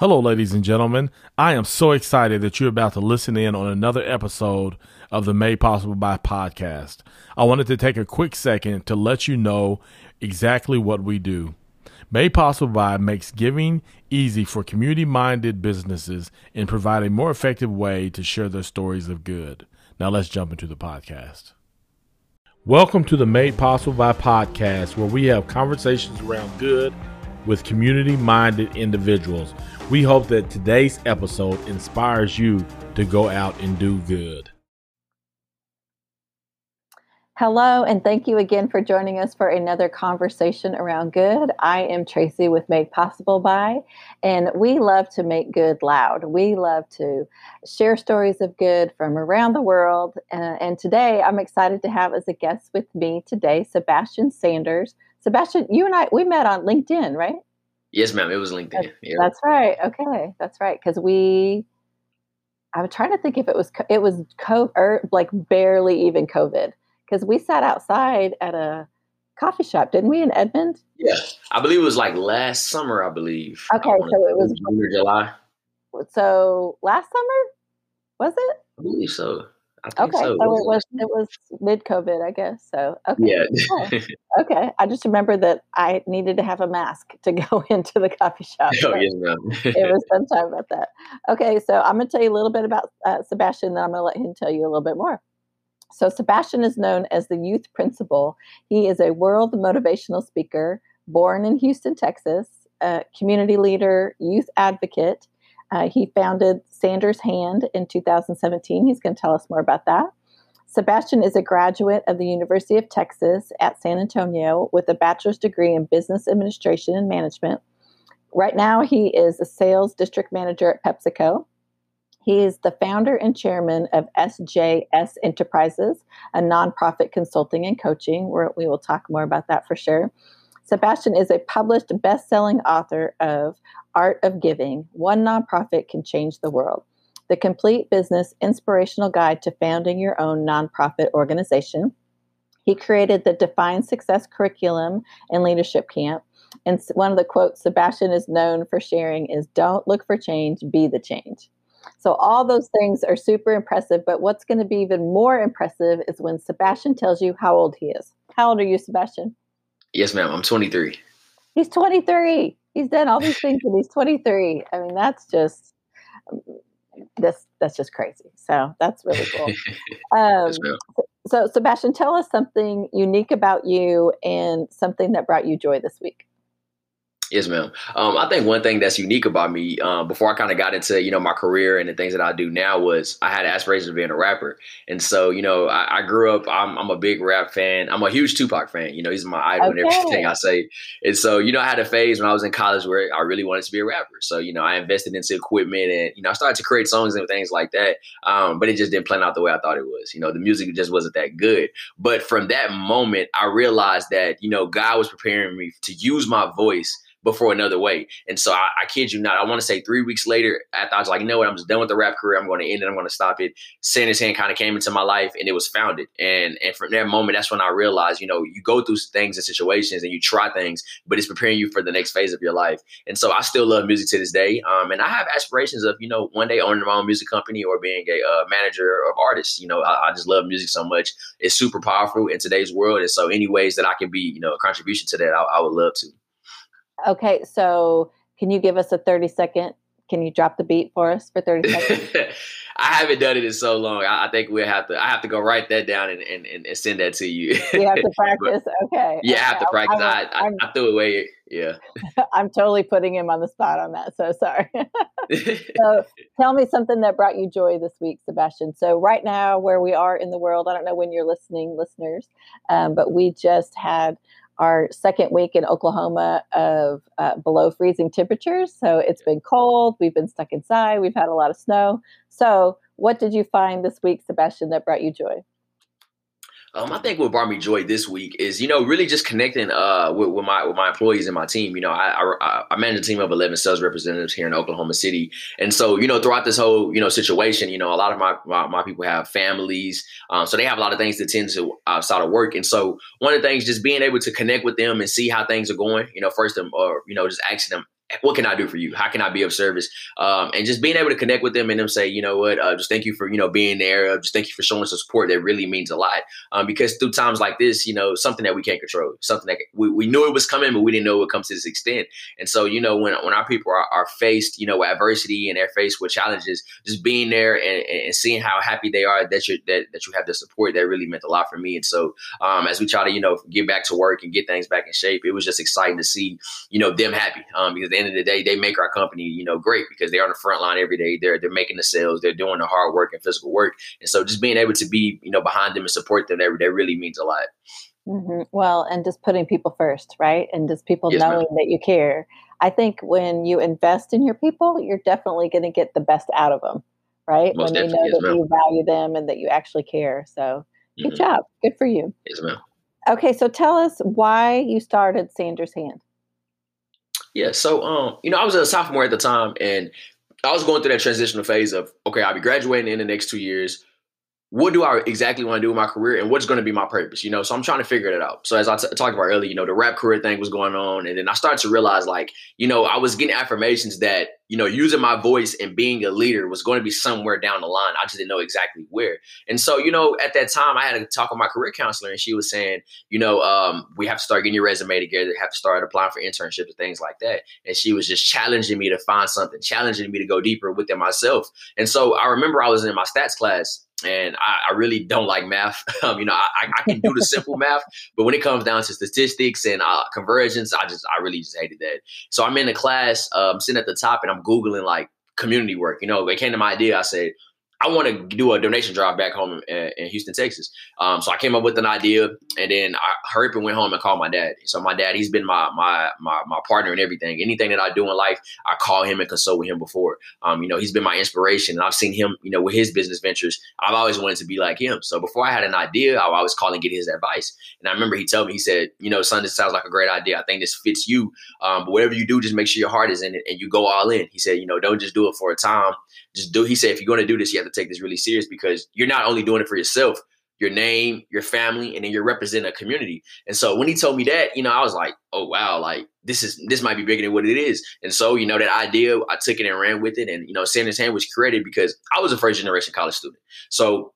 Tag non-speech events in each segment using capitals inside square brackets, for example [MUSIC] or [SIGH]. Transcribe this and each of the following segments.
Hello, ladies and gentlemen. I am so excited that you're about to listen in on another episode of the Made Possible by podcast. I wanted to take a quick second to let you know exactly what we do. Made Possible by makes giving easy for community minded businesses and provide a more effective way to share their stories of good. Now let's jump into the podcast. Welcome to the Made Possible by podcast, where we have conversations around good with community minded individuals. We hope that today's episode inspires you to go out and do good. Hello, and thank you again for joining us for another conversation around good. I am Tracy with Made Possible By, and we love to make good loud. We love to share stories of good from around the world. Uh, and today I'm excited to have as a guest with me today Sebastian Sanders. Sebastian, you and I, we met on LinkedIn, right? Yes, ma'am. It was LinkedIn. That's, yeah. that's right. Okay, that's right. Because we, I was trying to think if it was it was co or like barely even COVID because we sat outside at a coffee shop, didn't we, in Edmond? Yeah, I believe it was like last summer. I believe. Okay, I so it was June or July. So last summer was it? I believe so okay, so. so. it was it was mid COVID, I guess. So okay, yeah, [LAUGHS] okay. I just remember that I needed to have a mask to [LAUGHS] go into the coffee shop. Oh it was [LAUGHS] sometime about that. Okay, so I'm going to tell you a little bit about uh, Sebastian, then I'm going to let him tell you a little bit more. So Sebastian is known as the youth principal. He is a world motivational speaker, born in Houston, Texas, a community leader, youth advocate. Uh, he founded Sanders Hand in 2017. He's going to tell us more about that. Sebastian is a graduate of the University of Texas at San Antonio with a bachelor's degree in business administration and management. Right now, he is a sales district manager at PepsiCo. He is the founder and chairman of SJS Enterprises, a nonprofit consulting and coaching, where we will talk more about that for sure. Sebastian is a published best selling author of Art of Giving One Nonprofit Can Change the World, the complete business inspirational guide to founding your own nonprofit organization. He created the Define Success curriculum and leadership camp. And one of the quotes Sebastian is known for sharing is Don't look for change, be the change. So, all those things are super impressive. But what's going to be even more impressive is when Sebastian tells you how old he is. How old are you, Sebastian? Yes, ma'am. I'm 23. He's 23 he's done all these things and he's 23. I mean, that's just this that's just crazy. So that's really cool. [LAUGHS] Um, so, Sebastian, tell us something unique about you and something that brought you joy this week. Yes, ma'am. Um, I think one thing that's unique about me, um, before I kind of got into you know my career and the things that I do now, was I had aspirations of being a rapper, and so you know I, I grew up. I'm, I'm, a big rap fan. I'm a huge Tupac fan. You know, he's my idol okay. and everything I say. And so you know I had a phase when I was in college where I really wanted to be a rapper. So you know I invested into equipment and you know I started to create songs and things like that. Um, but it just didn't plan out the way I thought it was. You know, the music just wasn't that good. But from that moment, I realized that you know God was preparing me to use my voice before another way. And so I, I kid you not, I want to say three weeks later, after I was like, you know what, I'm just done with the rap career. I'm going to end it. I'm going to stop it. Sanders Hand kind of came into my life and it was founded. And and from that moment, that's when I realized, you know, you go through things and situations and you try things, but it's preparing you for the next phase of your life. And so I still love music to this day. Um, and I have aspirations of, you know, one day owning my own music company or being a uh, manager of artists. You know, I, I just love music so much. It's super powerful in today's world. And so any ways that I can be, you know, a contribution to that, I, I would love to. Okay, so can you give us a 30 second? Can you drop the beat for us for 30 [LAUGHS] seconds? I haven't done it in so long. I, I, think we'll have to. I have to go write that down and, and, and send that to you. You have to [LAUGHS] practice. okay. Yeah, okay. I have to practice. I, I, I, I threw away. Yeah. [LAUGHS] I'm totally putting him on the spot on that. So sorry. so tell me something that brought you joy this week, Sebastian. So right now, where we are in the world, I don't know when you're listening, listeners, um, but we just had our second week in Oklahoma of uh, below freezing temperatures. So it's been cold. We've been stuck inside. We've had a lot of snow. So, what did you find this week, Sebastian, that brought you joy? Um, I think what brought me joy this week is, you know, really just connecting uh, with, with, my with my employees and my team. You know, I, I, I manage a team of eleven sales representatives here in Oklahoma City, and so you know, throughout this whole you know situation, you know, a lot of my my, my people have families, um, so they have a lot of things to tend to outside of work, and so one of the things just being able to connect with them and see how things are going. You know, first them or you know, just asking them what can I do for you? How can I be of service? Um, and just being able to connect with them and them say, you know what, uh, just thank you for you know being there. Uh, just thank you for showing some support. That really means a lot. Um, because through times like this, you know, something that we can't control, something that we, we knew it was coming, but we didn't know it would come to this extent. And so, you know, when when our people are, are faced, you know, with adversity and they're faced with challenges, just being there and, and seeing how happy they are that you that that you have the support that really meant a lot for me. And so, um, as we try to you know get back to work and get things back in shape, it was just exciting to see you know them happy. Um, because end of the day, they make our company, you know, great because they're on the front line every day. They're they're making the sales, they're doing the hard work and physical work, and so just being able to be, you know, behind them and support them, that, that really means a lot. Mm-hmm. Well, and just putting people first, right? And just people yes, knowing ma'am. that you care. I think when you invest in your people, you're definitely going to get the best out of them, right? Most when they know yes, that ma'am. you value them and that you actually care. So, good mm-hmm. job. Good for you. Yes, ma'am. Okay, so tell us why you started Sanders Hand. Yeah, so um, you know, I was a sophomore at the time, and I was going through that transitional phase of okay, I'll be graduating in the next two years. What do I exactly want to do with my career, and what's going to be my purpose? You know, so I'm trying to figure it out. So as I t- talked about earlier, you know, the rap career thing was going on, and then I started to realize, like, you know, I was getting affirmations that you know, using my voice and being a leader was going to be somewhere down the line. I just didn't know exactly where. And so, you know, at that time, I had to talk with my career counselor, and she was saying, you know, um, we have to start getting your resume together, have to start applying for internships and things like that. And she was just challenging me to find something, challenging me to go deeper within myself. And so I remember I was in my stats class and I, I, really don't like math. [LAUGHS] Um, you know, I, I, can do the simple [LAUGHS] math, but when it comes down to statistics and uh, conversions, I just I really just hated that. So I'm in the class, um, sitting at the top, and I'm googling like community work. You know, it came to my idea. I said, I want to do a donation drive back home in, in Houston, Texas. Um, so I came up with an idea, and then I hurried and went home and called my dad. So my dad, he's been my my my my partner in everything. Anything that I do in life, I call him and consult with him before. Um, you know, he's been my inspiration, and I've seen him, you know, with his business ventures. I've always wanted to be like him. So before I had an idea, I always call and get his advice. And I remember he told me, he said, you know, son, this sounds like a great idea. I think this fits you. Um, but whatever you do, just make sure your heart is in it and you go all in. He said, you know, don't just do it for a time just do. He said, if you're going to do this, you have to take this really serious because you're not only doing it for yourself, your name, your family, and then you're representing a community. And so when he told me that, you know, I was like, oh wow, like this is this might be bigger than what it is. And so, you know, that idea, I took it and ran with it. And you know, Sanders Hand was created because I was a first generation college student. So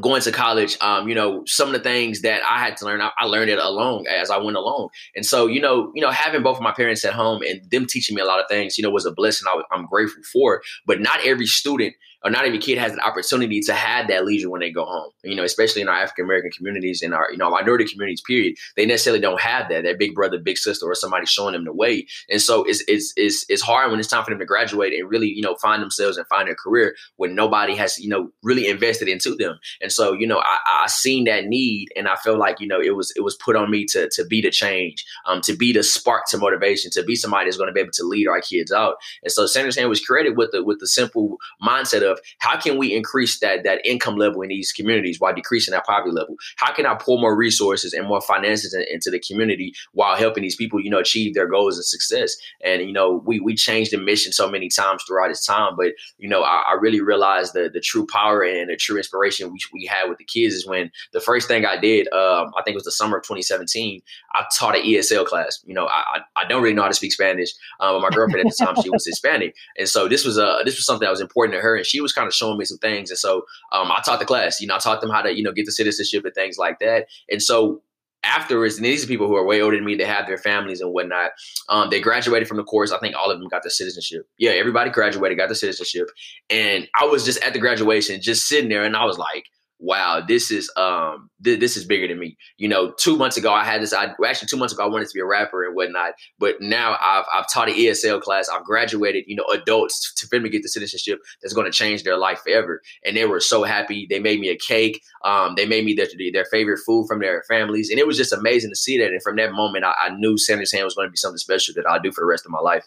going to college, um, you know, some of the things that I had to learn, I, I, learned it alone as I went along. And so, you know, you know, having both of my parents at home and them teaching me a lot of things, you know, was a blessing I, I'm grateful for. But not every student or not every kid has an opportunity to have that leisure when they go home. You know, especially in our African American communities and our, you know, minority communities, period. They necessarily don't have that, that big brother, big sister, or somebody showing them the way. And so it's it's it's it's hard when it's time for them to graduate and really, you know, find themselves and find their career when nobody has, you know, really invested into them. And so, you know, I, I seen that need and I felt like, you know, it was it was put on me to to be the change, um, to be the spark to motivation, to be somebody that's going to be able to lead our kids out. And so Sanders Hand was created with the with the simple mindset of how can we increase that that income level in these communities while decreasing that poverty level? How can I pour more resources and more finances in, into the community while helping these people, you know, achieve their goals and success? And you know, we we changed the mission so many times throughout this time, but you know, I, I really realized the the true power and the true inspiration we we had with the kids is when the first thing I did, um, I think it was the summer of 2017, I taught an ESL class. You know, I I don't really know how to speak Spanish, um, but my girlfriend at the time she was Hispanic, and so this was a this was something that was important to her, and she was kind of showing me some things. And so um, I taught the class, you know, I taught them how to, you know, get the citizenship and things like that. And so afterwards, and these are people who are way older than me, they have their families and whatnot. Um, they graduated from the course. I think all of them got the citizenship. Yeah, everybody graduated, got the citizenship. And I was just at the graduation, just sitting there, and I was like, wow, this is um th- this is bigger than me. You know, two months ago I had this. I actually two months ago I wanted to be a rapper and whatnot, but now I've I've taught an ESL class. I've graduated. You know, adults to me get the citizenship that's going to change their life forever. And they were so happy. They made me a cake. Um, they made me their their favorite food from their families, and it was just amazing to see that. And from that moment, I, I knew Sanders Hand was going to be something special that I'll do for the rest of my life.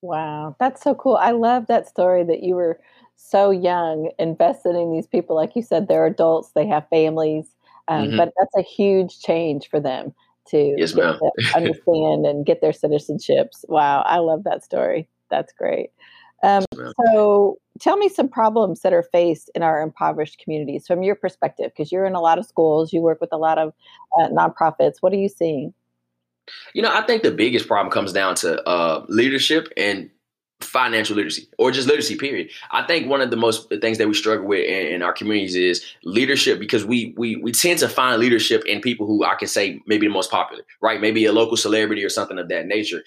Wow, that's so cool. I love that story that you were so young invested in these people. Like you said they're adults they have families um, mm-hmm. but that's a huge change for them to, yes, understand and get their citizenships. Wow i love that story. That's great. Um, yes, so tell me some problems that are faced in our impoverished communities from your perspective because you're in a lot of schools you work with a lot of uh, nonprofits. What are you seeing? You know, I think the biggest problem comes down to uh, leadership and financial literacy or just literacy period. I think one of the most things that we struggle with in, in, our communities is leadership because we we we tend to find leadership in people who i can say maybe the most popular right? Maybe a local celebrity or something of that nature.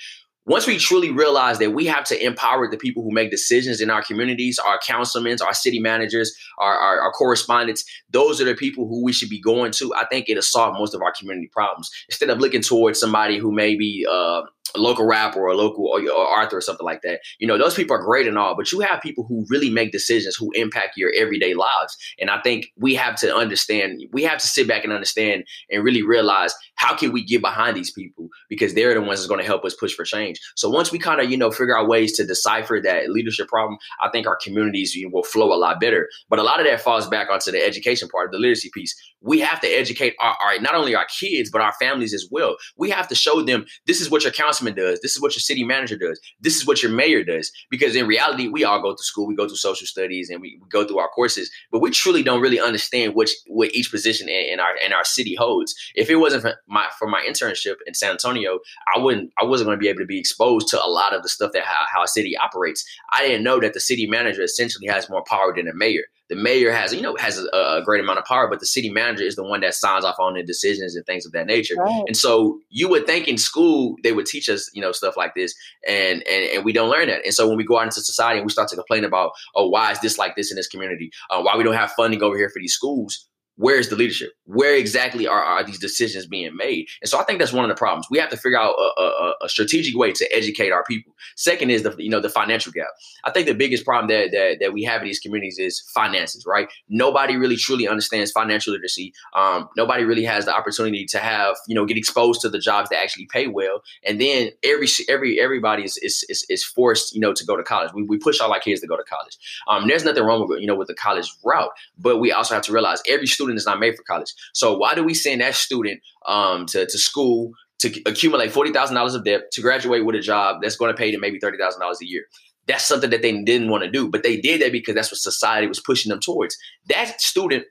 Once we truly realize that we have to empower the people who make decisions in our communities, our councilmen, our city managers, our, our, our, correspondents, those are the people who we should be going to. I think it'll solve most of our community problems. Instead of looking towards somebody who may be uh, a local rap or a local or, or Arthur or something like that. You know, those people are great and all, but you have people who really make decisions who impact your everyday lives. And I think we have to understand, we have to sit back and understand and really realize how can we get behind these people because they're the ones that's going to help us push for change. So once we kind of, you know, figure out ways to decipher that leadership problem, I think our communities you know, will flow a lot better. But a lot of that falls back onto the education part the literacy piece. We have to educate our, our not only our kids, but our families as well. We have to show them this is what your council councilman does. This is what your city manager does. This is what your mayor does. Because in reality, we all go to school, we go through social studies, and we, we go through our courses, but we truly don't really understand which what each position in, in our in our city holds. If it wasn't for my for my internship in San Antonio, I wouldn't I wasn't going to be able to be exposed to a lot of the stuff that how, how a city operates. I didn't know that the city manager essentially has more power than the mayor the mayor has you know has a, a, great amount of power but the city manager is the one that signs off on the decisions and things of that nature. Right. and so you would think in school they would teach us you know stuff like this and, and and we don't learn that. And so when we go out into society and we start to complain about oh why is this like this in this community? Uh, why we don't have funding over here for these schools where's the leadership? Where exactly are, are these decisions being made? And so I think that's one of the problems. We have to figure out a, a, a, strategic way to educate our people. Second is the you know the financial gap. I think the biggest problem that, that that we have in these communities is finances. Right? Nobody really truly understands financial literacy. Um, nobody really has the opportunity to have you know get exposed to the jobs that actually pay well. And then every every everybody is is, is, is forced you know to go to college. We, we push all our kids to go to college. Um, there's nothing wrong with you know with the college route, but we also have to realize every student student is not made for college. So why do we send that student um, to, to school to accumulate forty thousand dollars of debt to graduate with a job that's going to pay them maybe thirty thousand dollars a year? That's something that they didn't want to do, but they did that because that's what society was pushing them towards. That student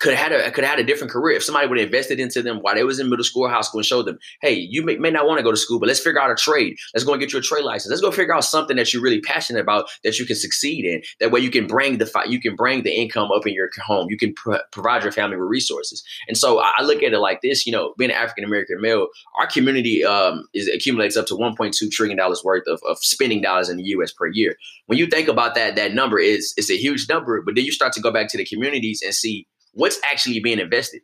could have had a could have had a different career if somebody would have invested into them while they was in middle school or high school and showed them, hey, you may, may not want to go to school, but let's figure out a trade. Let's go and get you a trade license. Let's go figure out something that you're really passionate about that you can succeed in. That way, you can bring the you can bring the income up in your home. You can pr- provide your family with resources. And so I look at it like this. You know, being an African American male, our community um, is accumulates up to 1.2 trillion dollars worth of, of spending dollars in the U.S. per year. When you think about that, that number is it's a huge number. But then you start to go back to the communities and see what's actually being invested.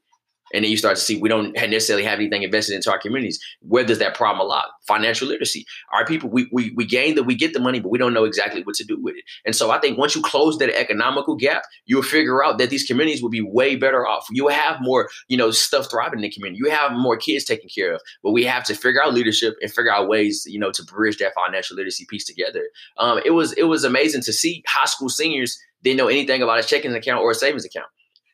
And then you start to see we don't necessarily have anything invested into our communities. Where does that problem lie? Financial literacy. Our people, we, we, we gain that we get the money, but we don't know exactly what to do with it. And so I think once you close that economical gap, you'll figure out that these communities will be way better off. You will have more, you know, stuff thriving in the community. You have more kids taken care of. But we have to figure out leadership and figure out ways, you know, to bridge that financial literacy piece together. Um, it was it was amazing to see high school seniors didn't know anything about a checking account or a savings account.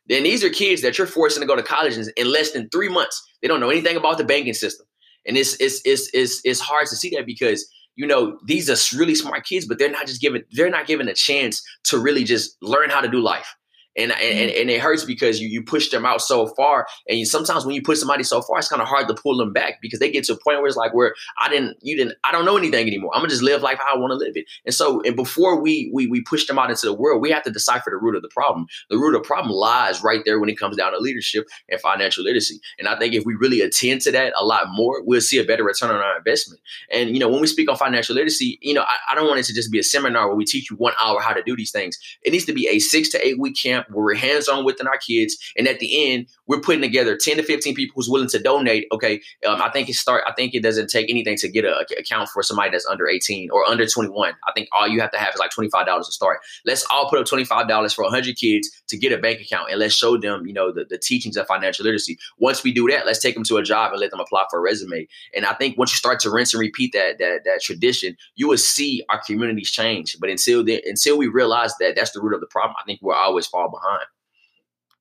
Then these are kids that you're forcing to go to college in, less than three months. They don't know anything about the banking system, and it's it's it's it's, it's hard to see that because you know these are really smart kids, but they're not just given they're not given a chance to really just learn how to do life and and, mm-hmm. and it hurts because you you push them out so far. And you, sometimes when you push somebody so far it's kind of hard to pull them back because they get to a point where it's like where i didn't you didn't i don't know anything anymore. I'm gonna just live life how i want to live it. And so and before we we we push them out into the world we have to decipher the root of the problem. The root of the problem lies right there when it comes down to leadership and financial literacy. And i think if we really attend to that a lot more we'll see a better return on our investment. And you know when we speak on financial literacy you know i, I don't want it to just be a seminar where we teach you one hour how to do these things. It needs to be a six to eight week camp where we're hands on within our kids. And at the end, we're putting together 10 to 15 people who's willing to donate. Okay. Um, I think it start, I think it doesn't take anything to get a, account for somebody that's under 18 or under 21. I think all you have to have is like $25 to start. Let's all put up $25 for 100 kids to get a bank account and let's show them, you know, the, the teachings of financial literacy. Once we do that, let's take them to a job and let them apply for a resume. And I think once you start to rinse and repeat that, that, that tradition, you will see our communities change. But until then, until we realize that that's the root of the problem, I think we'll always fall behind.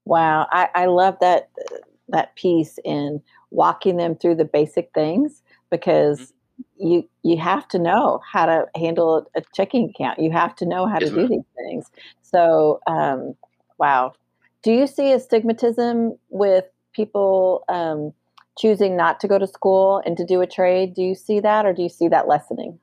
Wow, I, I love that that piece in walking them through the basic things because mm-hmm. you you have to know how to handle a checking account. You have to know how yes, to do these things. So, um, wow. Do you see a stigmatism with people um, choosing not to go to school and to do a trade. Do you see that or do you see that lessening?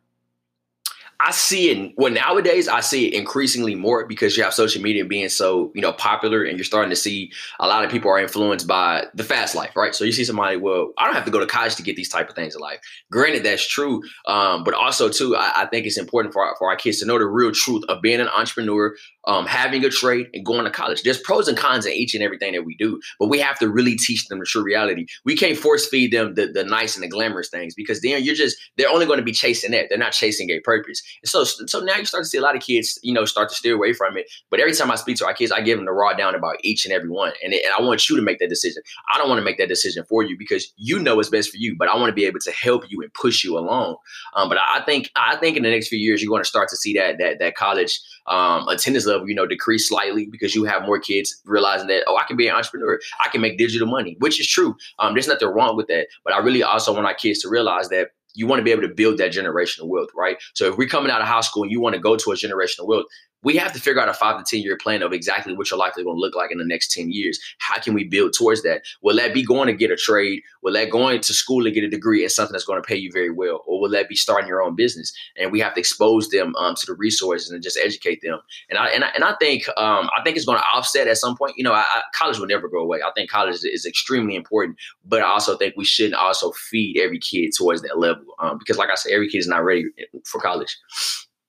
I see it. Well, nowadays I see it increasingly more because you have social media being so you know popular, and you're starting to see a lot of people are influenced by the fast life, right? So you see somebody, well, I don't have to go to college to get these type of things in life. Granted, that's true, um, but also too, I, I, think it's important for our, for our kids to know the real truth of being an entrepreneur, um, having a trade, and going to college. There's pros and cons in each and everything that we do, but we have to really teach them the true reality. We can't force feed them the, the nice and the glamorous things because then you're just they're only going to be chasing that. They're not chasing a purpose. And so so now you start to see a lot of kids, you know, start to steer away from it. But every time I speak to our kids, I give them the raw down about each and every one, and, and I want you to make that decision. I don't want to make that decision for you because you know what's best for you, but I want to be able to help you and push you along. Um, but I think I think in the next few years you're going to start to see that that that college um, attendance level, you know, decrease slightly because you have more kids realizing that oh, I can be an entrepreneur, I can make digital money, which is true. Um, there's nothing wrong with that, but I really also want our kids to realize that you want to be able to build that generational wealth, right? So if we're coming out of high school and you want to go to a generational wealth, we have to figure out a five to 10 year plan of exactly what your life is going to look like in the next 10 years. How can we build towards that? Will that be going to get a trade? Will that going to school and get a degree and something that's going to pay you very well? Or will that be starting your own business? And we have to expose them um, to the resources and just educate them. And I, and I, and I think, um, I think it's going to offset at some point. You know, I, I, college will never go away. I think college is, is, extremely important, but I also think we shouldn't also feed every kid towards that level. Um, because like I said, every kid is not ready for college.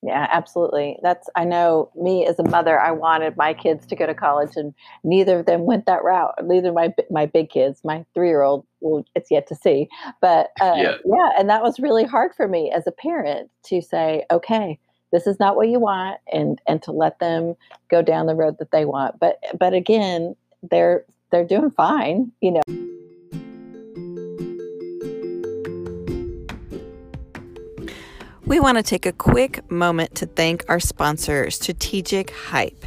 Yeah, absolutely. That's I know me as a mother, I wanted my kids to go to college, and neither of them went that route. Neither my my big kids, my three year old, well, it's yet to see. But [LAUGHS] uh, yeah. yeah, and that was really hard for me as a parent to say, okay, this is not what you want, and and to let them go down the road that they want. But but again, they're they're doing fine, you know. We want to take a quick moment to thank our sponsor, Strategic Hype.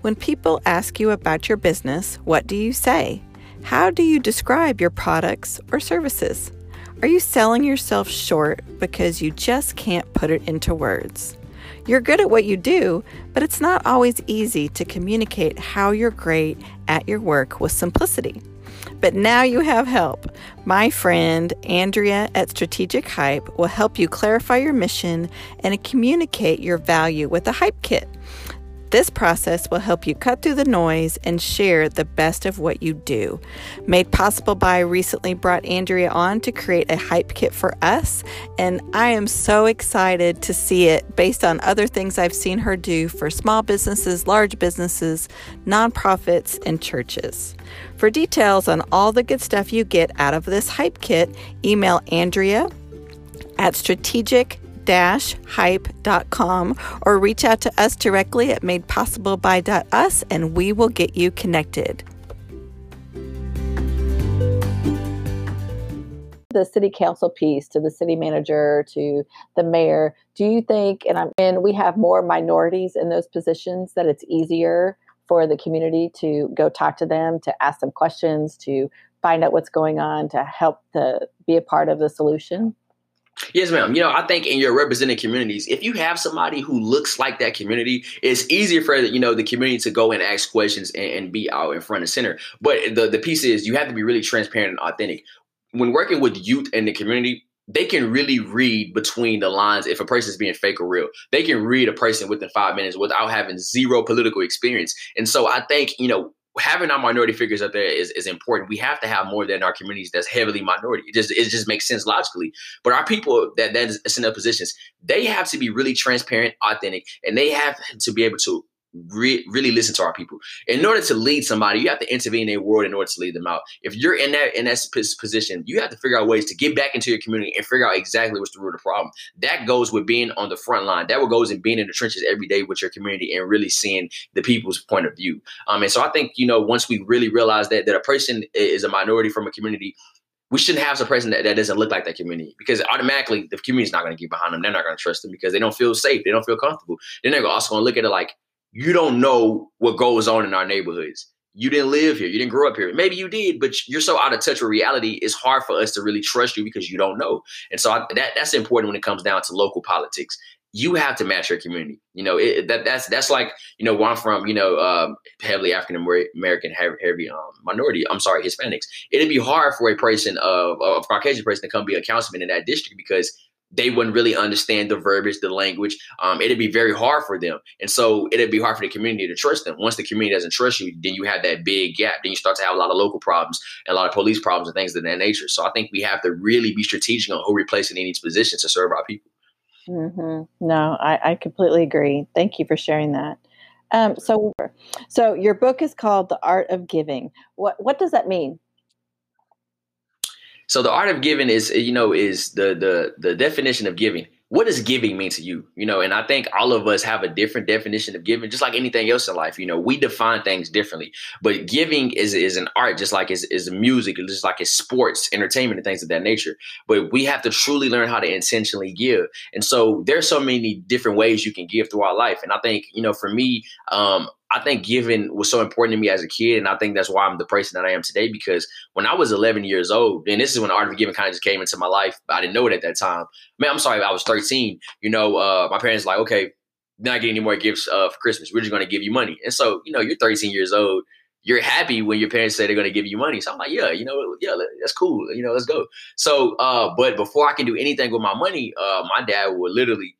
When people ask you about your business, what do you say? How do you describe your products or services? Are you selling yourself short because you just can't put it into words? You're good at what you do, but it's not always easy to communicate how you're great at your work with simplicity. But now you have help. My friend Andrea at Strategic Hype will help you clarify your mission and communicate your value with a hype kit. This process will help you cut through the noise and share the best of what you do. Made possible by recently brought Andrea on to create a hype kit for us, and I am so excited to see it based on other things I've seen her do for small businesses, large businesses, nonprofits, and churches. For details on all the good stuff you get out of this hype kit, email Andrea at strategic hype.com or reach out to us directly at madepossibleby.us and we will get you connected. the city council piece to the city manager to the mayor do you think and i'm and we have more minorities in those positions that it's easier for the community to go talk to them to ask them questions to find out what's going on to help to be a part of the solution Yes, ma'am. You know, I think in your represented communities, if you have somebody who looks like that community, it's easier for you know the community to go and ask questions and, and be out in front and center. But the the piece is you have to be really transparent and authentic. When working with youth in the community, they can really read between the lines if a person is being fake or real. They can read a person within five minutes without having zero political experience. And so I think, you know, having our minority figures up there is, is important. We have to have more than our communities that's heavily minority. It just it just makes sense logically. But our people that that is in their positions, they have to be really transparent, authentic, and they have to be able to re- really listen to our people. In order to lead somebody, you have to intervene in their world in order to lead them out. If you're in that in that position, you have to figure out ways to get back into your community and figure out exactly what's the root of the problem. That goes with being on the front line. That goes in being in the trenches every day with your community and really seeing the people's point of view. Um, and so I think you know once we really realize that that a person is a minority from a community, we shouldn't have a person that, that doesn't look like that community because automatically the community's not going to get behind them. They're not going to trust them because they don't feel safe. They don't feel comfortable. Then they're also going to look at it like, you don't know what goes on in our neighborhoods. You didn't live here. You didn't grow up here. Maybe you did, but you're so out of touch with reality. It's hard for us to really trust you because you don't know. And so I, that that's important when it comes down to local politics. you have to match your community. You know, it, that that's that's like you know where I'm from. You know, um, heavily African American, heavy um, minority. I'm sorry, Hispanics. It'd be hard for a person of a Caucasian person to come be a councilman in that district because they wouldn't really understand the verbiage, the language. Um, it'd be very hard for them. And so it'd be hard for the community to trust them. Once the community doesn't trust you, then you have that big gap. Then you start to have a lot of local problems and a lot of police problems and things of that nature. So I think we have to really be strategic on who we're placing in each position to serve our people. Mm-hmm. No, I, I completely agree. Thank you for sharing that. Um, so, so your book is called "The Art of Giving." What what does that mean? So the art of giving is, you know, is the the the definition of giving. What does giving mean to you? You know, and I think all of us have a different definition of giving, just like anything else in life. You know, we define things differently. But giving is is an art, just like is is music, just like it's sports, entertainment, and things of that nature. But we have to truly learn how to intentionally give. And so there's so many different ways you can give throughout life. And I think, you know, for me, um, I think giving was so important to me as a kid, and I think that's why I'm the person that I am today. Because when I was 11 years old, and this is when the art of giving kind of just came into my life, I didn't know it at that time. Man, I'm sorry, I was 13. You know, uh, my parents like, okay, not getting any more gifts uh, for Christmas. We're just going to give you money. And so, you know, you're 13 years old. You're happy when your parents say they're going to give you money. So I'm like, yeah, you know, yeah, that's cool. You know, let's go. So, uh, but before I can do anything with my money, uh, my dad would literally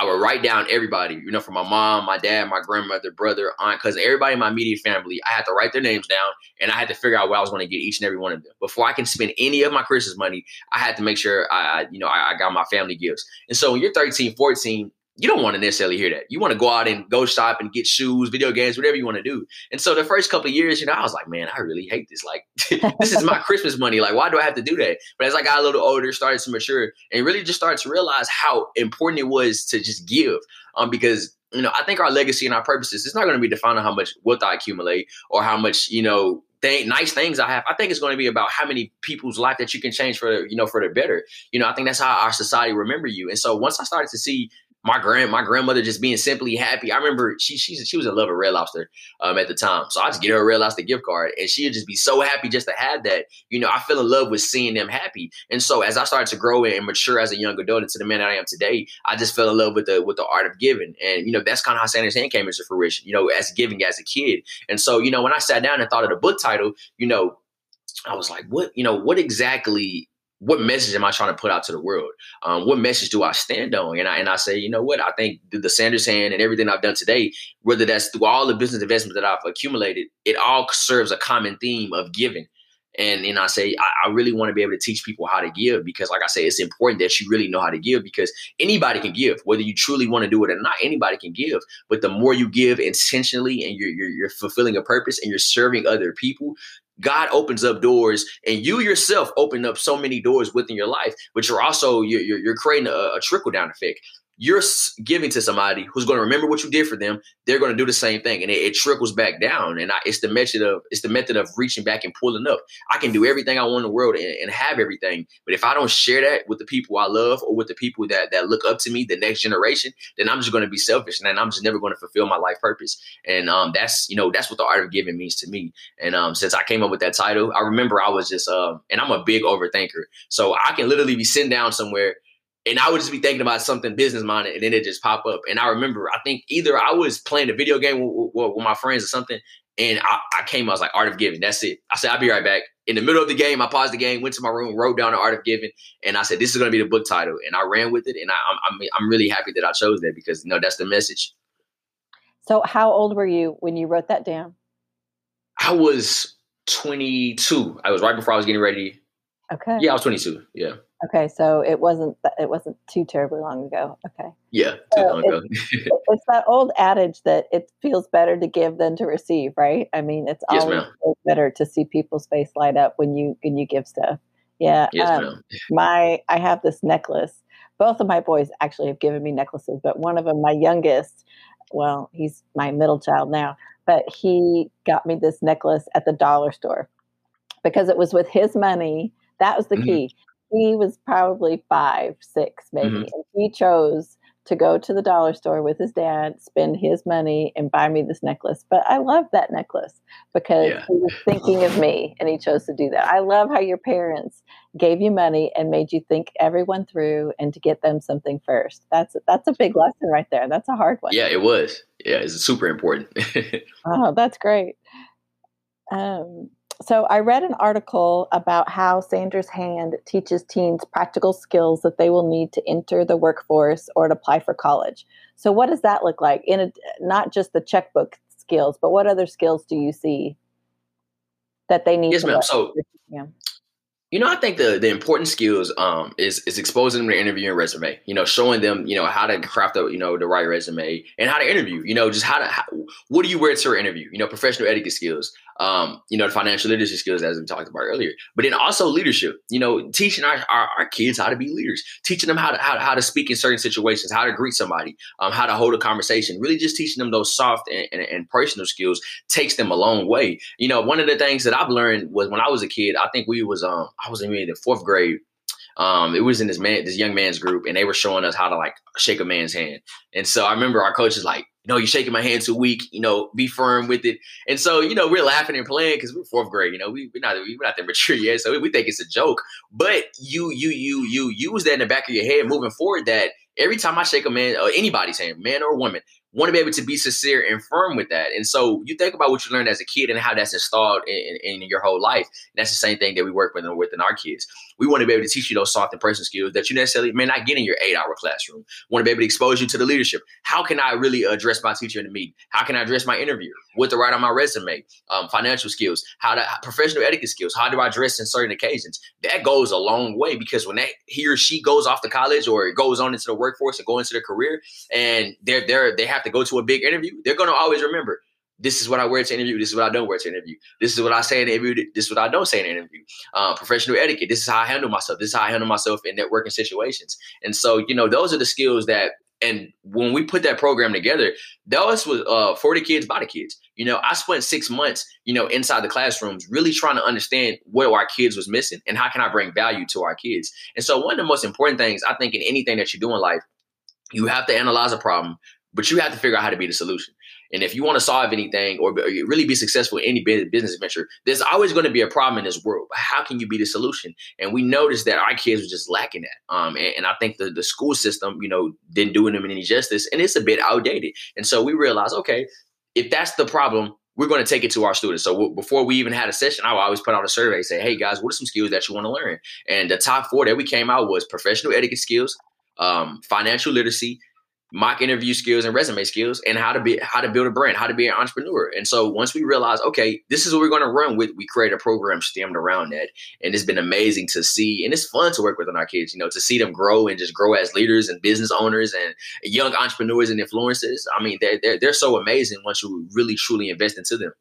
I would write down everybody, you know, from my mom, my dad, my grandmother, brother, aunt, because everybody in my immediate family, I had to write their names down and I had to figure out what I was going to get each and every one of them. Before I can spend any of my Christmas money, I had to make sure I, you know, I, I got my family gifts. And so when you're 13, 14, you don't want to necessarily hear that. You want to go out and go shop and get shoes, video games, whatever you want to do. And so the first couple years, you know, I was like, man, I really hate this. Like, [LAUGHS] this is my [LAUGHS] Christmas money. Like, why do I have to do that? But as I got a little older, started to mature, and really just started to realize how important it was to just give. Um, because you know, I think our legacy and our purposes, it's not going to be defined on how much wealth I accumulate or how much, you know, thing, nice things I have. I think it's going to be about how many people's life that you can change for, you know, for the better. You know, I think that's how our society remember you. And so once I started to see my grand my grandmother just being simply happy. I remember she she she was in love with Red Lobster um, at the time, so I just get her a Red Lobster gift card, and she'd just be so happy just to have that. You know, I fell in love with seeing them happy, and so as I started to grow and mature as a young adult into the man that I am today, I just fell in love with the with the art of giving, and you know that's kind of how Sanders Hand came into fruition. You know, as giving as a kid, and so you know when I sat down and thought of the book title, you know, I was like, what you know, what exactly what message am I trying to put out to the world? Um, what message do I stand on? And I and I say, you know what? I think the, Sanders hand and everything I've done today, whether that's through all the business investments that I've accumulated, it all serves a common theme of giving. And and I say I, I, really want to be able to teach people how to give because, like I say, it's important that you really know how to give because anybody can give, whether you truly want to do it or not. Anybody can give, but the more you give intentionally and you're, you're, you're fulfilling a purpose and you're serving other people, God opens up doors, and you yourself open up so many doors within your life, but you're also you're, you're, creating a, a trickle down effect you're giving to somebody who's going to remember what you did for them. They're going to do the same thing, and it, it trickles back down. And I, it's the method of it's the method of reaching back and pulling up. I can do everything I want in the world and, and, have everything, but if I don't share that with the people I love or with the people that that look up to me, the next generation, then I'm just going to be selfish, and I'm just never going to fulfill my life purpose. And um, that's you know that's what the art of giving means to me. And um, since I came up with that title, I remember I was just um, and I'm a big overthinker, so I can literally be sitting down somewhere and I would just be thinking about something business minded, and then it just pop up. And I remember, I think either I was playing a video game with, with, with my friends or something, and I, I, came, I was like, Art of Giving. That's it. I said, I'll be right back. In the middle of the game, I paused the game, went to my room, wrote down the Art of Giving, and I said, this is going to be the book title. And I ran with it, and I, I'm, I'm really happy that I chose that because you know that's the message. So, how old were you when you wrote that down? I was 22. I was right before I was getting ready. Okay. Yeah, I was 22. Yeah. Okay, so it wasn't it wasn't too terribly long ago. Okay. Yeah, too so long ago. it's, [LAUGHS] it's that old adage that it feels better to give than to receive, right? I mean, it's yes, always better to see people's face light up when you when you give stuff. Yeah. Yes, um, ma'am. [LAUGHS] My I have this necklace. Both of my boys actually have given me necklaces, but one of them, my youngest, well, he's my middle child now, but he got me this necklace at the dollar store because it was with his money. That was the mm-hmm. key he was probably five, six, maybe, mm-hmm. and he chose to go to the dollar store with his dad, spend his money, and buy me this necklace. But I love that necklace because yeah. he was thinking of me and he chose to do that. I love how your parents gave you money and made you think everyone through and to get them something first. That's that's a big lesson right there. That's a hard one. Yeah, it was. Yeah, it's super important. [LAUGHS] oh, that's great. Um, so I read an article about how Sanders Hand teaches teens practical skills that they will need to enter the workforce or to apply for college. So what does that look like in a, not just the checkbook skills, but what other skills do you see that they need? Yes, ma'am. Learn? So yeah. You know, I think the the important skills um, is is exposing them to interview and resume. You know, showing them you know how to craft the you know the right resume and how to interview. You know, just how to how, what do you wear to your interview? You know, professional etiquette skills um, you know, the financial literacy skills as we talked about earlier, but then also leadership, you know, teaching our, our, our, kids how to be leaders, teaching them how to, how, how to speak in certain situations, how to greet somebody, um, how to hold a conversation, really just teaching them those soft and, and, and, personal skills takes them a long way. You know, one of the things that I've learned was when I was a kid, I think we was, um, I was in the fourth grade. Um, it was in this man, this young man's group, and they were showing us how to like shake a man's hand. And so I remember our coach is like, you know, you're shaking my hand too weak, you know, be firm with it. And so, you know, we're laughing and playing because we're fourth grade, you know, we, we're not we're not that mature yet. So we, think it's a joke. But you, you, you, you use that in the back of your head moving forward that every time I shake a man or anybody's hand, man or woman, want to be able to be sincere and firm with that. And so you think about what you learned as a kid and how that's installed in, in, in your whole life. And that's the same thing that we work with within our kids. We want to be able to teach you those soft and personal skills that you necessarily may not get in your eight hour classroom. We want to be able to expose you to the leadership. How can I really address my teacher in the meeting? How can I address my interviewer? What to write on my resume? Um, financial skills, how to professional etiquette skills. How do I dress in certain occasions? That goes a long way because when that he or she goes off to college or goes on into the workforce and go into their career, and they're they're they have to go to a big interview, they're gonna always remember this is what I wear to interview. This is what I don't wear to interview. This is what I say in interview. This is what I don't say in interview. Uh, professional etiquette. This is how I handle myself. This is how I handle myself in networking situations. And so, you know, those are the skills that. And when we put that program together, those was uh, 40 kids by the kids. You know, I spent six months, you know, inside the classrooms, really trying to understand what our kids was missing and how can I bring value to our kids. And so, one of the most important things I think in anything that you do in life, you have to analyze a problem, but you have to figure out how to be the solution. And if you want to solve anything or really be successful in any business venture, there's always going to be a problem in this world. How can you be the solution? And we noticed that our kids were just lacking that. Um, and, and, I think the, the school system, you know, didn't do them any justice and it's a bit outdated. And so we realized, okay, if that's the problem, we're going to take it to our students. So w- before we even had a session, I would always put out a survey, say, hey guys, what are some skills that you want to learn? And the top four that we came out was professional etiquette skills, um, financial literacy, mock interview skills and resume skills and how to be how to build a brand how to be an entrepreneur. And so once we realize okay this is what we're going to run with we create a program stemmed around that. And it's been amazing to see and it's fun to work with on our kids you know to see them grow and just grow as leaders and business owners and young entrepreneurs and influencers. I mean they're, they're, they're so amazing once you really truly invest into them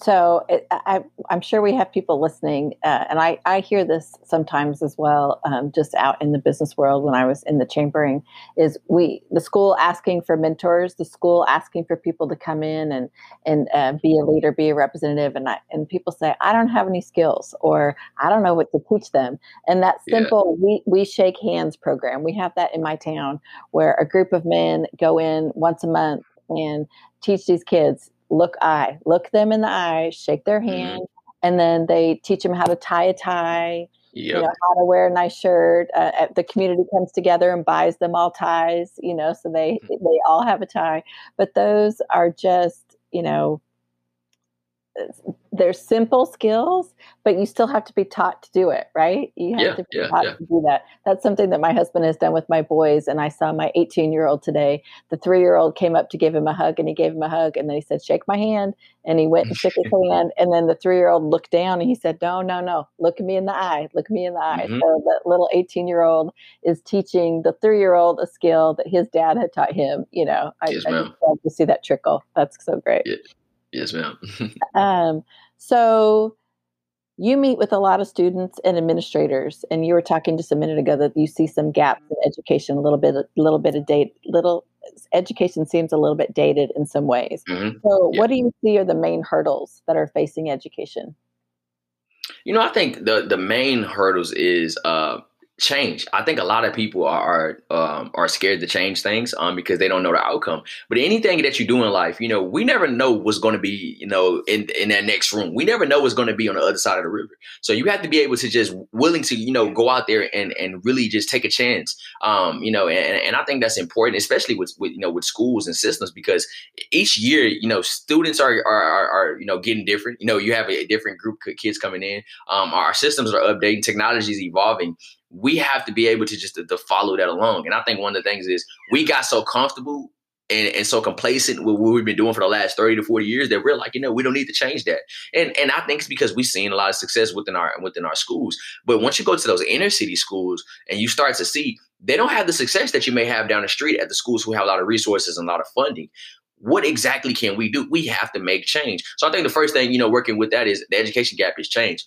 so it, I, am sure we have people listening, uh, and I, I hear this sometimes as well, um, just out in the business world when I was in the chambering. Is we the school asking for mentors, the school asking for people to come in and and uh, be a leader, be a representative, and I, and people say I don't have any skills or I don't know what to teach them. And that simple yeah. we we shake hands program, we have that in my town where a group of men go in once a month and teach these kids look eye, look them in the eye, shake their mm-hmm. hand, mm-hmm. and then they teach them how to tie a tie. Yep. You know how to wear a nice shirt. Uh, the community comes together and buys them all ties. You know, so they mm-hmm. they all have a tie. But those are just you know they're simple skills, but you still have to be taught to do it, right? You have yeah, to be yeah, taught yeah. to do that. That's something that my husband has done with my boys. And I saw my 18 year old today. The three year old came up to give him a hug and he gave him a hug. And then he said, Shake my hand. And he went and shook his [LAUGHS] hand. And then the three year old looked down and he said, No, no, no. Look at me in the eye. Look at me in the eye. Mm-hmm. So that little 18 year old is teaching the three year old a skill that his dad had taught him. You know, I, yes, I just love to see that trickle. That's so great. Yes, ma'am. [LAUGHS] um, so you meet with a lot of students and administrators, and you were talking just a minute ago that you see some gaps in education, a little bit, a little bit of date, little education seems a little bit dated in some ways. Mm-hmm. So, yeah. what do you see are the main hurdles that are facing education? You know, I think the the main hurdles is uh, change. I think a lot of people are are, um, are scared to change things um, because they don't know the outcome. But anything that you do in life, you know, we never know what's going to be, you know, in in that next room. We never know what's going to be on the other side of the river. So you have to be able to just willing to, you know, go out there and and really just take a chance. Um, you know, and, and I think that's important, especially with, with you know with schools and systems because each year, you know, students are are, are, are you know getting different. You know, you have a, different group of kids coming in. Um, our systems are updating, technology is evolving we have to be able to just to, to, follow that along. And I think one of the things is we got so comfortable and, and so complacent with what we've been doing for the last 30 to 40 years that we're like, you know, we don't need to change that. And and I think it's because we've seen a lot of success within our within our schools. But once you go to those inner city schools and you start to see they don't have the success that you may have down the street at the schools who have a lot of resources and a lot of funding what exactly can we do? We have to make change. So I think the first thing, you know, working with that is the education gap is change.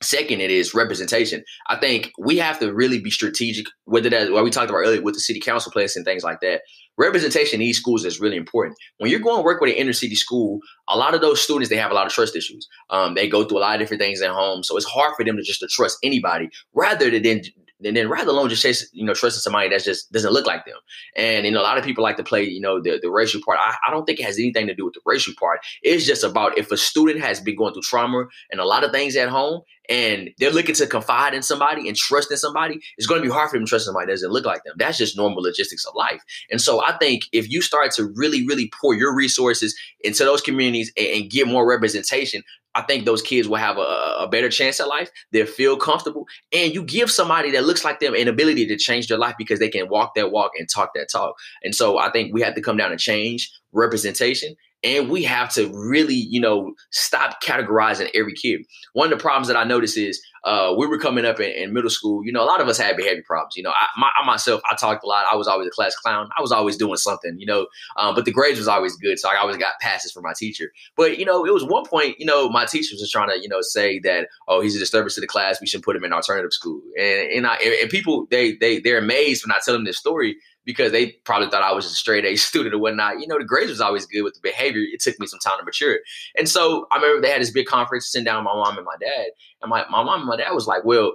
Second, it is representation. I think we have to really be strategic, whether that's what we talked about earlier with the city council place and things like that. Representation in these schools is really important. When you're going to work with an inner city school, a lot of those students they have a lot of trust issues. Um, they go through a lot of different things at home, so it's hard for them to just to trust anybody rather than and then rather alone just chase, you know, trusting somebody that just doesn't look like them. And you know, a lot of people like to play, you know, the, the racial part. I, I don't think it has anything to do with the racial part. It's just about if a student has been going through trauma and a lot of things at home and they're looking to confide in somebody and trust in somebody, it's going to be hard for them to trust somebody that doesn't look like them. That's just normal logistics of life. And so I think if you start to really, really pour your resources into those communities and, and get more representation, I think those kids will have a, a, better chance at life. They'll feel comfortable. And you give somebody that looks like them an ability to change their life because they can walk that walk and talk that talk. And so I think we have to come down and change representation and we have to really, you know, stop categorizing every kid. One of the problems that I notice is uh, we were coming up in, in, middle school. You know, a lot of us had behavior problems. You know, I, my, I, myself, I talked a lot. I was always a class clown. I was always doing something. You know, um, but the grades was always good, so I always got passes from my teacher. But you know, it was one point. You know, my teacher was just trying to, you know, say that oh, he's a disturbance to the class. We should put him in alternative school. And and I and people they they they're amazed when I tell them this story because they probably thought I was a straight A student or whatnot. You know, the grades was always good with the behavior. It took me some time to mature. And so I remember they had this big conference, sitting down my mom and my dad. And my, my mom and my dad was like, well,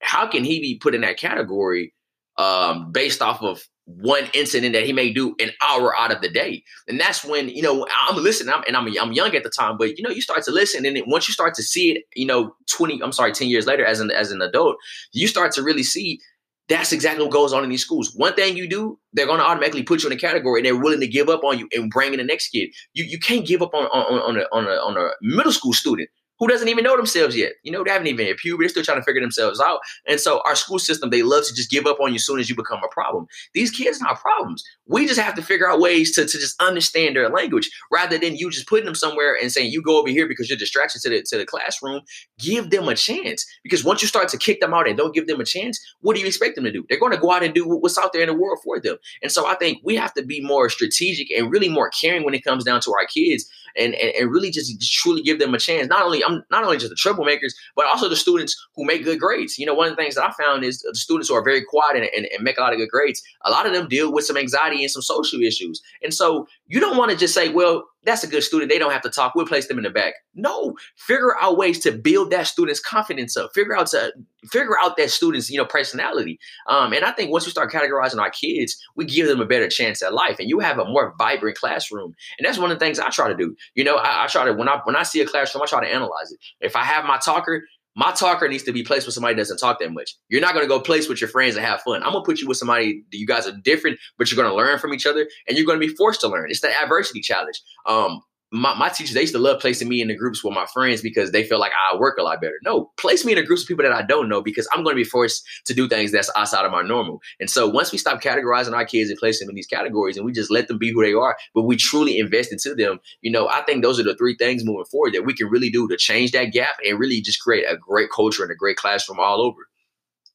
how can he be put in that category um, based off of one incident that he may do an hour out of the day. And that's when, you know, I'm listening I'm, and I'm, I'm young at the time, but you know, you start to listen and then once you start to see it, you know, 20, I'm sorry, 10 years later as an, as an adult, you start to really see that's exactly what goes on in these schools. One thing you do, they're going to automatically put you in a category, and they're willing to give up on you and bring in the next kid. You you can't give up on on on a, on a, on a middle school student who doesn't even know themselves yet. You know, they haven't even hit puberty. They're still trying to figure themselves out. And so our school system, they love to just give up on you as soon as you become a problem. These kids are not problems. We just have to figure out ways to, to just understand their language rather than you just putting them somewhere and saying, you go over here because you're distracted to the, to the classroom. Give them a chance. Because once you start to kick them out and don't give them a chance, what do you expect them to do? They're going to go out and do what's out there in the world for them. And so I think we have to be more strategic and really more caring when it comes down to our kids and, and, and really just, truly give them a chance. Not only I'm not only just the troublemakers, but also the students who make good grades. You know, one of the things that I found is the students who are very quiet and, and, and make a lot of good grades. A lot of them deal with some anxiety and some social issues, and so you don't want to just say, well, that's a good student. They don't have to talk. We'll place them in the back. No, figure out ways to build that student's confidence up. Figure out to figure out that student's you know personality. Um, and I think once we start categorizing our kids, we give them a better chance at life, and you have a more vibrant classroom. And that's one of the things I try to do. You know, I, I try to when I when I see a classroom, I try to analyze it. If I have my talker, my talker needs to be placed with somebody that doesn't talk that much. You're not going to go place with your friends and have fun. I'm going to put you with somebody that you guys are different, but you're going to learn from each other and you're going to be forced to learn. It's the adversity challenge. Um, my, my teachers, they used to love placing me in the groups with my friends because they feel like I work a lot better. No, place me in the groups of people that I don't know because I'm going to be forced to do things that's outside of my normal. And so once we stop categorizing our kids and placing them in these categories and we just let them be who they are, but we truly invest into them, you know, I think those are the three things moving forward that we can really do to change that gap and really just create a great culture and a great classroom all over.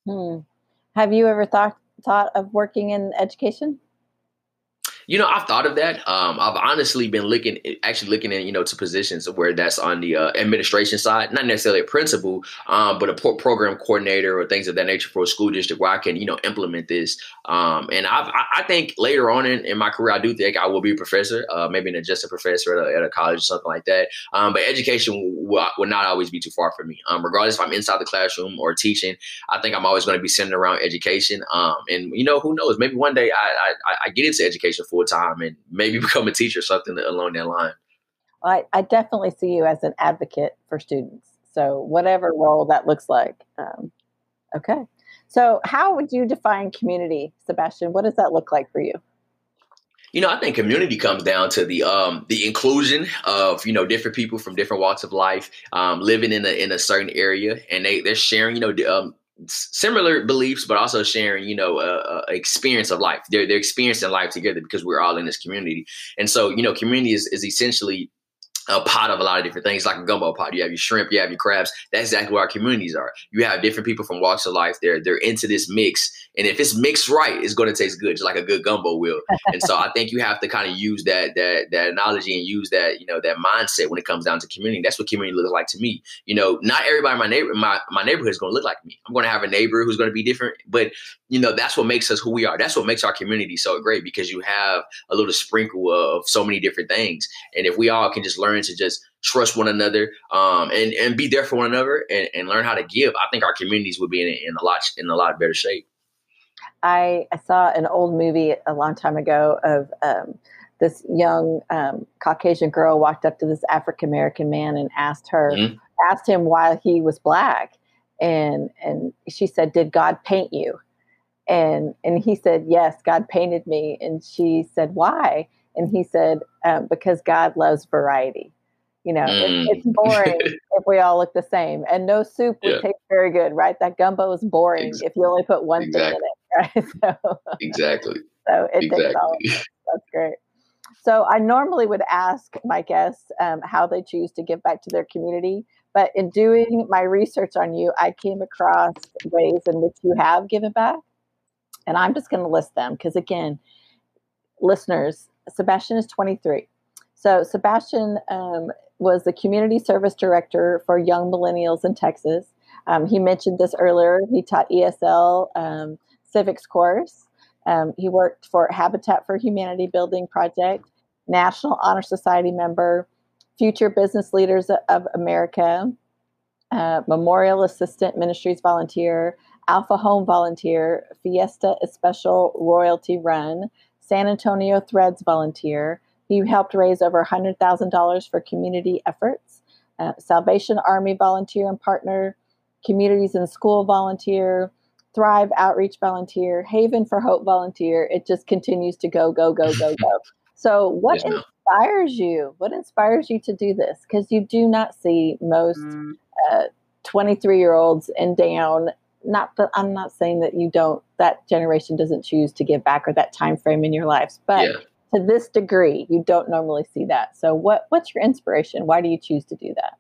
Hmm. Have you ever thought thought of working in education? You know, I've thought of that. Um, I've honestly been looking, actually looking at, you know, to positions where that's on the uh, administration side, not necessarily a principal, um, but a program coordinator or things of that nature for a school district where I can, you know, implement this. Um, and I've, I think later on in, in my career, I do think I will be a professor, uh, maybe an adjunct professor at a, at a, college or something like that. Um, but education will, will, not always be too far for me. Um, regardless if I'm inside the classroom or teaching, I think I'm always going to be centered around education. Um, and you know, who knows? Maybe one day I, I, I get into education full time and maybe [LAUGHS] become a teacher, something along that line. I, I definitely see you as an advocate for students. So whatever role that looks like. Um, okay. So how would you define community, Sebastian? What does that look like for you? You know, I think community comes down to the um, the inclusion of you know different people from different walks of life um, living in a in a certain area, and they they're sharing you know um, similar beliefs, but also sharing, you know, experience of life. They're they're experiencing life together because we're all in this community. And so, you know, community is, is essentially a pot of a lot of different things, like a gumbo pot. You have your shrimp, you have your crabs. That's exactly where our communities are. You have different people from walks of life. They're they're into this mix, and if it's mixed right, it's going to taste good, just like a good gumbo will. and so I think you have to kind of use that that that analogy and use that you know that mindset when it comes down to community. That's what community looks like to me. You know, not everybody in my neighbor my my neighborhood is going to look like me. I'm going to have a neighbor who's going to be different, but you know that's what makes us who we are. That's what makes our community so great because you have a little sprinkle of so many different things, and if we all can just learn to just trust one another, um, and and be there for one another, and, and learn how to give. I think our communities would be in, in a lot in a lot better shape. I, I saw an old movie a long time ago of um, this young um, Caucasian girl walked up to this African American man and asked her mm-hmm. asked him why he was black, and and she said, "Did God paint you?" And and he said, "Yes, God painted me." And she said, "Why?" And he said, um, "Because God loves variety." You know, mm. it, it's boring [LAUGHS] if we all look the same. And no soup would yeah. taste very good, right? That gumbo is boring exactly. if you only put one exactly. thing in it, [LAUGHS] right? So, exactly. [LAUGHS] So it exactly. takes all. That's great. So I normally would ask my guests um, how they choose to give back to their community. But in doing my research on you, I came across ways in which you have given back. And I'm just going to list them because, again, listeners, Sebastian is 23. So Sebastian um, was the community service director for young millennials in Texas. Um, he mentioned this earlier. He taught ESL um, civics course. Um, he worked for Habitat for Humanity Building Project, National Honor Society member, Future Business Leaders of America, uh, Memorial Assistance Ministries volunteer, Alpha Home volunteer, Fiesta Especial Royalty Run, San Antonio Threads volunteer, he helped raise over $100,000 for community efforts. Uh, Salvation Army volunteer and partner, Communities in School volunteer, Thrive Outreach volunteer, Haven for Hope volunteer. It just continues to go, go, go, go, go. [LAUGHS] So, what yes, inspires you? What inspires you to do this? Because you do not see most 23 mm. uh, year olds and down. Not that I'm not saying that you don't, that generation doesn't choose to give back or that time frame in your lives, but yeah. to this degree you don't normally see that. So what what's your inspiration? Why do you choose to do that?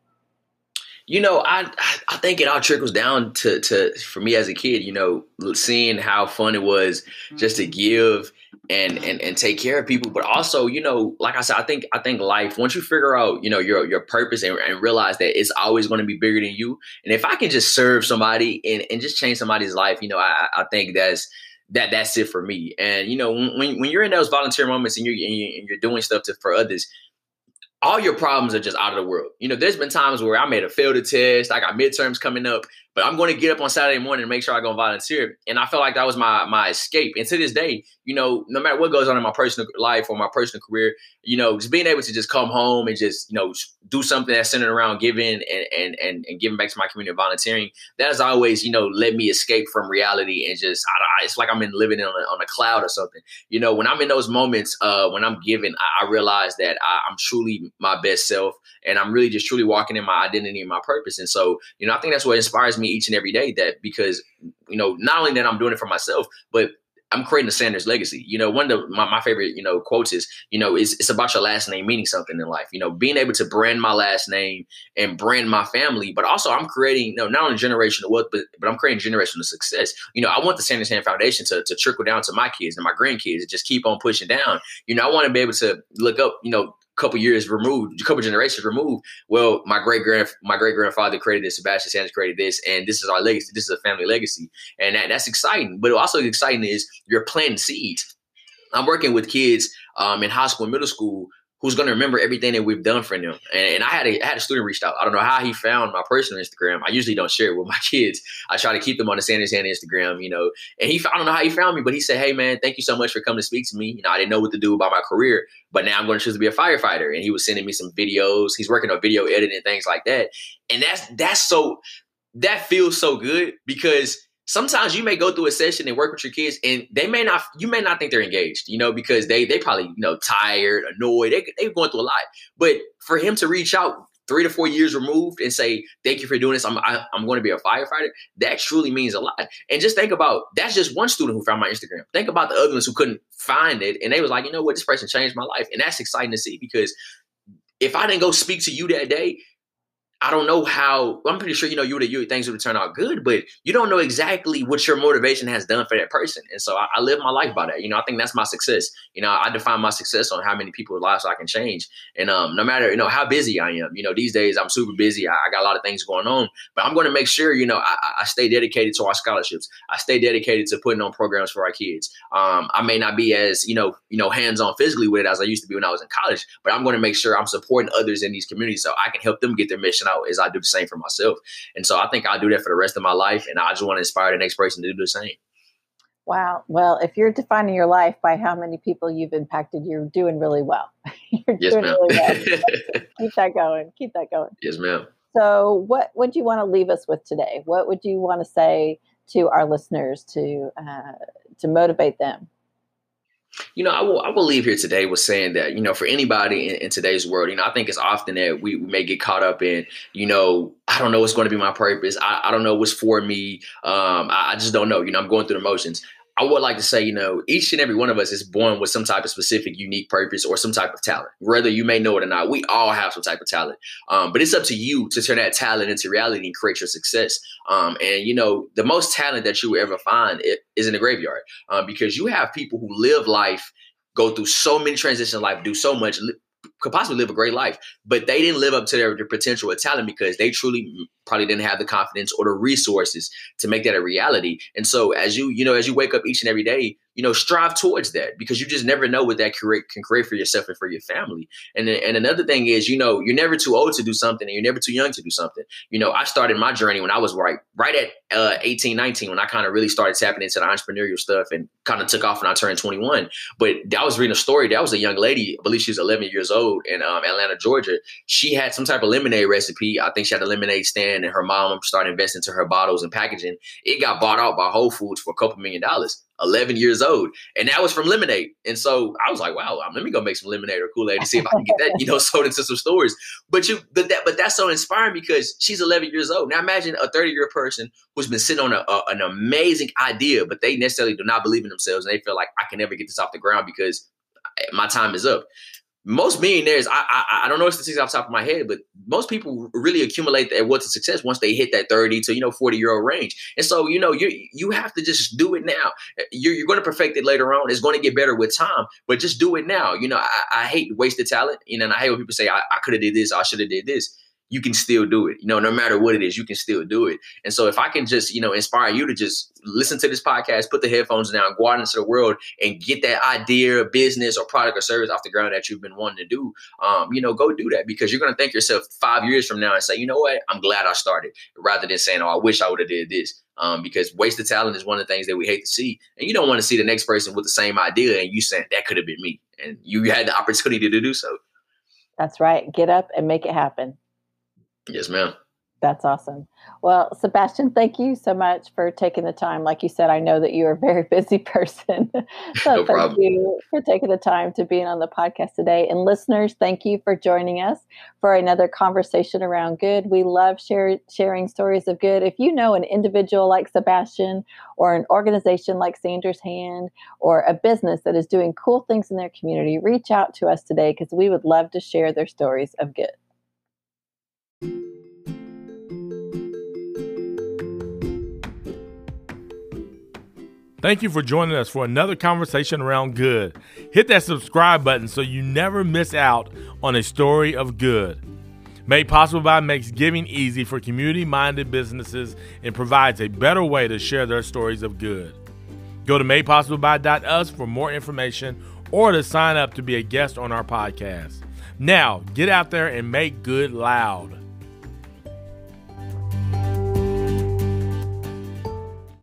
You know i i think it all trickles down to to for me as a kid you know seeing how fun it was just to mm. give and and and take care of people but also you know like i said i think i think life once you figure out you know your your purpose and, and realize that it's always going to be bigger than you and if i can just serve somebody and, and just change somebody's life you know i i think that's that that's it for me. And you know, when when you're in those volunteer moments and you're and you're doing stuff to, for others, all your problems are just out of the world. You know, there's been times where I made a failed test, I got midterms coming up, but I'm going to get up on Saturday morning and make sure I go volunteer. And I felt like that was my my escape. And to this day, you know, no matter what goes on in my personal life or my personal career, you know, just being able to just come home and just, you know, do something that's centered around giving and and and, and giving back to my community volunteering, that has always, you know, let me escape from reality and just, I, it's like I'm in living on a, on a cloud or something. You know, when I'm in those moments, uh, when I'm giving, I, I realize that I, I'm truly my best self and I'm really just truly walking in my identity and my purpose. And so, you know, I think that's what inspires me each and every day that because, you know, not only that I'm doing it for myself, but I'm creating a Sanders legacy. You know, one of the, my, my favorite, you know, quotes is, you know, it's, it's about your last name meaning something in life. You know, being able to brand my last name and brand my family, but also I'm creating, you know, not only generational wealth, but, but I'm creating generational success. You know, I want the Sanders Hand Foundation to, to trickle down to my kids and my grandkids and just keep on pushing down. You know, I want to be able to look up, you know, couple years removed, a couple generations removed. Well, my great grand my great grandfather created this, Sebastian Sanders created this, and this is our legacy. This is a family legacy, and that, that's exciting. But also exciting is you're planting seeds. I'm working with kids um, in high school and middle school who's going to remember everything that we've done for them. And, and I had a I had a student reached out. I don't know how he found my personal Instagram. I usually don't share it with my [LAUGHS] kids. I try to keep them on the Sanders Hand Instagram, you know. And he I don't know how he found me, but he said, "Hey man, thank you so much for coming to speak to me. You know, I didn't know what to do about my career, but now I'm going to choose to be a firefighter." And he was sending me some videos. He's working on video editing things like that. And that's that's so that feels so good because sometimes you may go through a session and work with your kids and they may not you may not think they're engaged you know because they they probably you know tired annoyed. They, they're going through a lot. But for him to reach out three to four years removed and say thank you for doing this. I'm I, am i am going to be a firefighter that truly means a lot. And just think about that's just one student who found my instagram. Think about the other ones who couldn't find it and they was like you know what? This person changed my life. And that's exciting to see because if i didn't go speak to you that day I don't know how. I'm pretty sure you know you would you things would turn out good, but you don't know exactly what your motivation has done for that person. And so I, I, live my life by that. You know, I think that's my success. You know, I define my success on how many people's lives I can change. And um, no matter you know how busy I am, you know, these days I'm super busy. I, I got a lot of things going on, but I'm going to make sure you know I, I, stay dedicated to our scholarships. I stay dedicated to putting on programs for our kids. Um, I may not be as you know you know hands on physically with it as I used to be when I was in college, but I'm going to make sure I'm supporting others in these communities so I can help them get their mission as I do the same for myself. And so I think I'll do that for the rest of my life. And I just want to inspire the next person to do the same. Wow. Well, if you're defining your life by how many people you've impacted, you're doing really well. [LAUGHS] you're yes, doing ma'am. really well. [LAUGHS] [LAUGHS] Keep that going. Keep that going. Yes, ma'am. So, what would you want to leave us with today? What would you want to say to our listeners to uh, to motivate them? You know, I will I will leave here today with saying that, you know, for anybody in, in, today's world, you know, I think it's often that we, we, may get caught up in, you know, I don't know what's going to be my purpose. I, I don't know what's for me. Um, I, I just don't know. You know, I'm going through the motions. I would like to say, you know, each and every one of us is born with some type of specific, unique purpose or some type of talent. Whether you may know it or not, we all have some type of talent. Um, but it's up to you to turn that talent into reality and create your success. Um, and you know, the most talent that you will ever find is in the graveyard um, because you have people who live life, go through so many transitions in life, do so much, could possibly live a great life, but they didn't live up to their, their potential or talent because they truly probably didn't have the confidence or the resources to make that a reality. And so as you, you know, as you wake up each and every day, you know, strive towards that because you just never know what that create, can create for yourself and for your family. And and another thing is, you know, you're never too old to do something and you're never too young to do something. You know, I started my journey when I was right, right at uh, 18, 19, when I kind of really started tapping into the entrepreneurial stuff and kind of took off when I turned 21. But I was reading a story. That was a young lady, I believe she was 11 years old in um, Atlanta, Georgia. She had some type of lemonade recipe. I think she had a lemonade stand and her mom started investing into her bottles and packaging. It got bought out by Whole Foods for a couple million dollars. 11 years old. And that was from lemonade. And so I was like, wow, um, let me go make some lemonade or Kool-Aid to see if I can get that, you know, [LAUGHS] sold into some stores. But you, but that, but that's so inspiring because she's 11 years old. Now imagine a 30 year person who's been sitting on a, a, an amazing idea, but they necessarily do not believe in themselves. And they feel like I can never get this off the ground because my time is up most millionaires, I, I I don't know statistics off the top of my head, but most people really accumulate that what's a success once they hit that 30 to you know 40 year old range. And so, you know, you you have to just do it now. You're, you're going to perfect it later on. It's going to get better with time, but just do it now. You know, I, I hate wasted talent. You know, and I hate when people say I, I could have did this, I should have did this you can still do it. You know, no matter what it is, you can still do it. And so if I can just, you know, inspire you to just listen to this podcast, put the headphones down, go out into the world and get that idea, business or product or service off the ground that you've been wanting to do, um, you know, go do that because you're going to thank yourself five years from now and say, you know what, I'm glad I started rather than saying, oh, I wish I would have did this. Um, because of talent is one of the things that we hate to see. And you don't want to see the next person with the same idea and you saying that could have been me. And you had the opportunity to do so. That's right. Get up and make it happen. Yes, ma'am. That's awesome. Well, Sebastian, thank you so much for taking the time. Like you said, I know that you're a very [LAUGHS] busy person. [LAUGHS] so no thank problem. you for taking the time to being on the podcast today. And listeners, thank you for joining us for another conversation around good. We love share, sharing stories of good. If you know an individual like Sebastian or an organization like Sanders Hand or a business that is doing cool things in their community, reach out to us today because we would love to share their stories of good. Thank you for joining us for another conversation around good. Hit that subscribe button so you never miss out on a story of good. Made Possible by makes giving easy for community minded businesses and provides a better way to share their stories of good. Go to madepossibleby.us for more information or to sign up to be a guest on our podcast. Now, get out there and make good loud.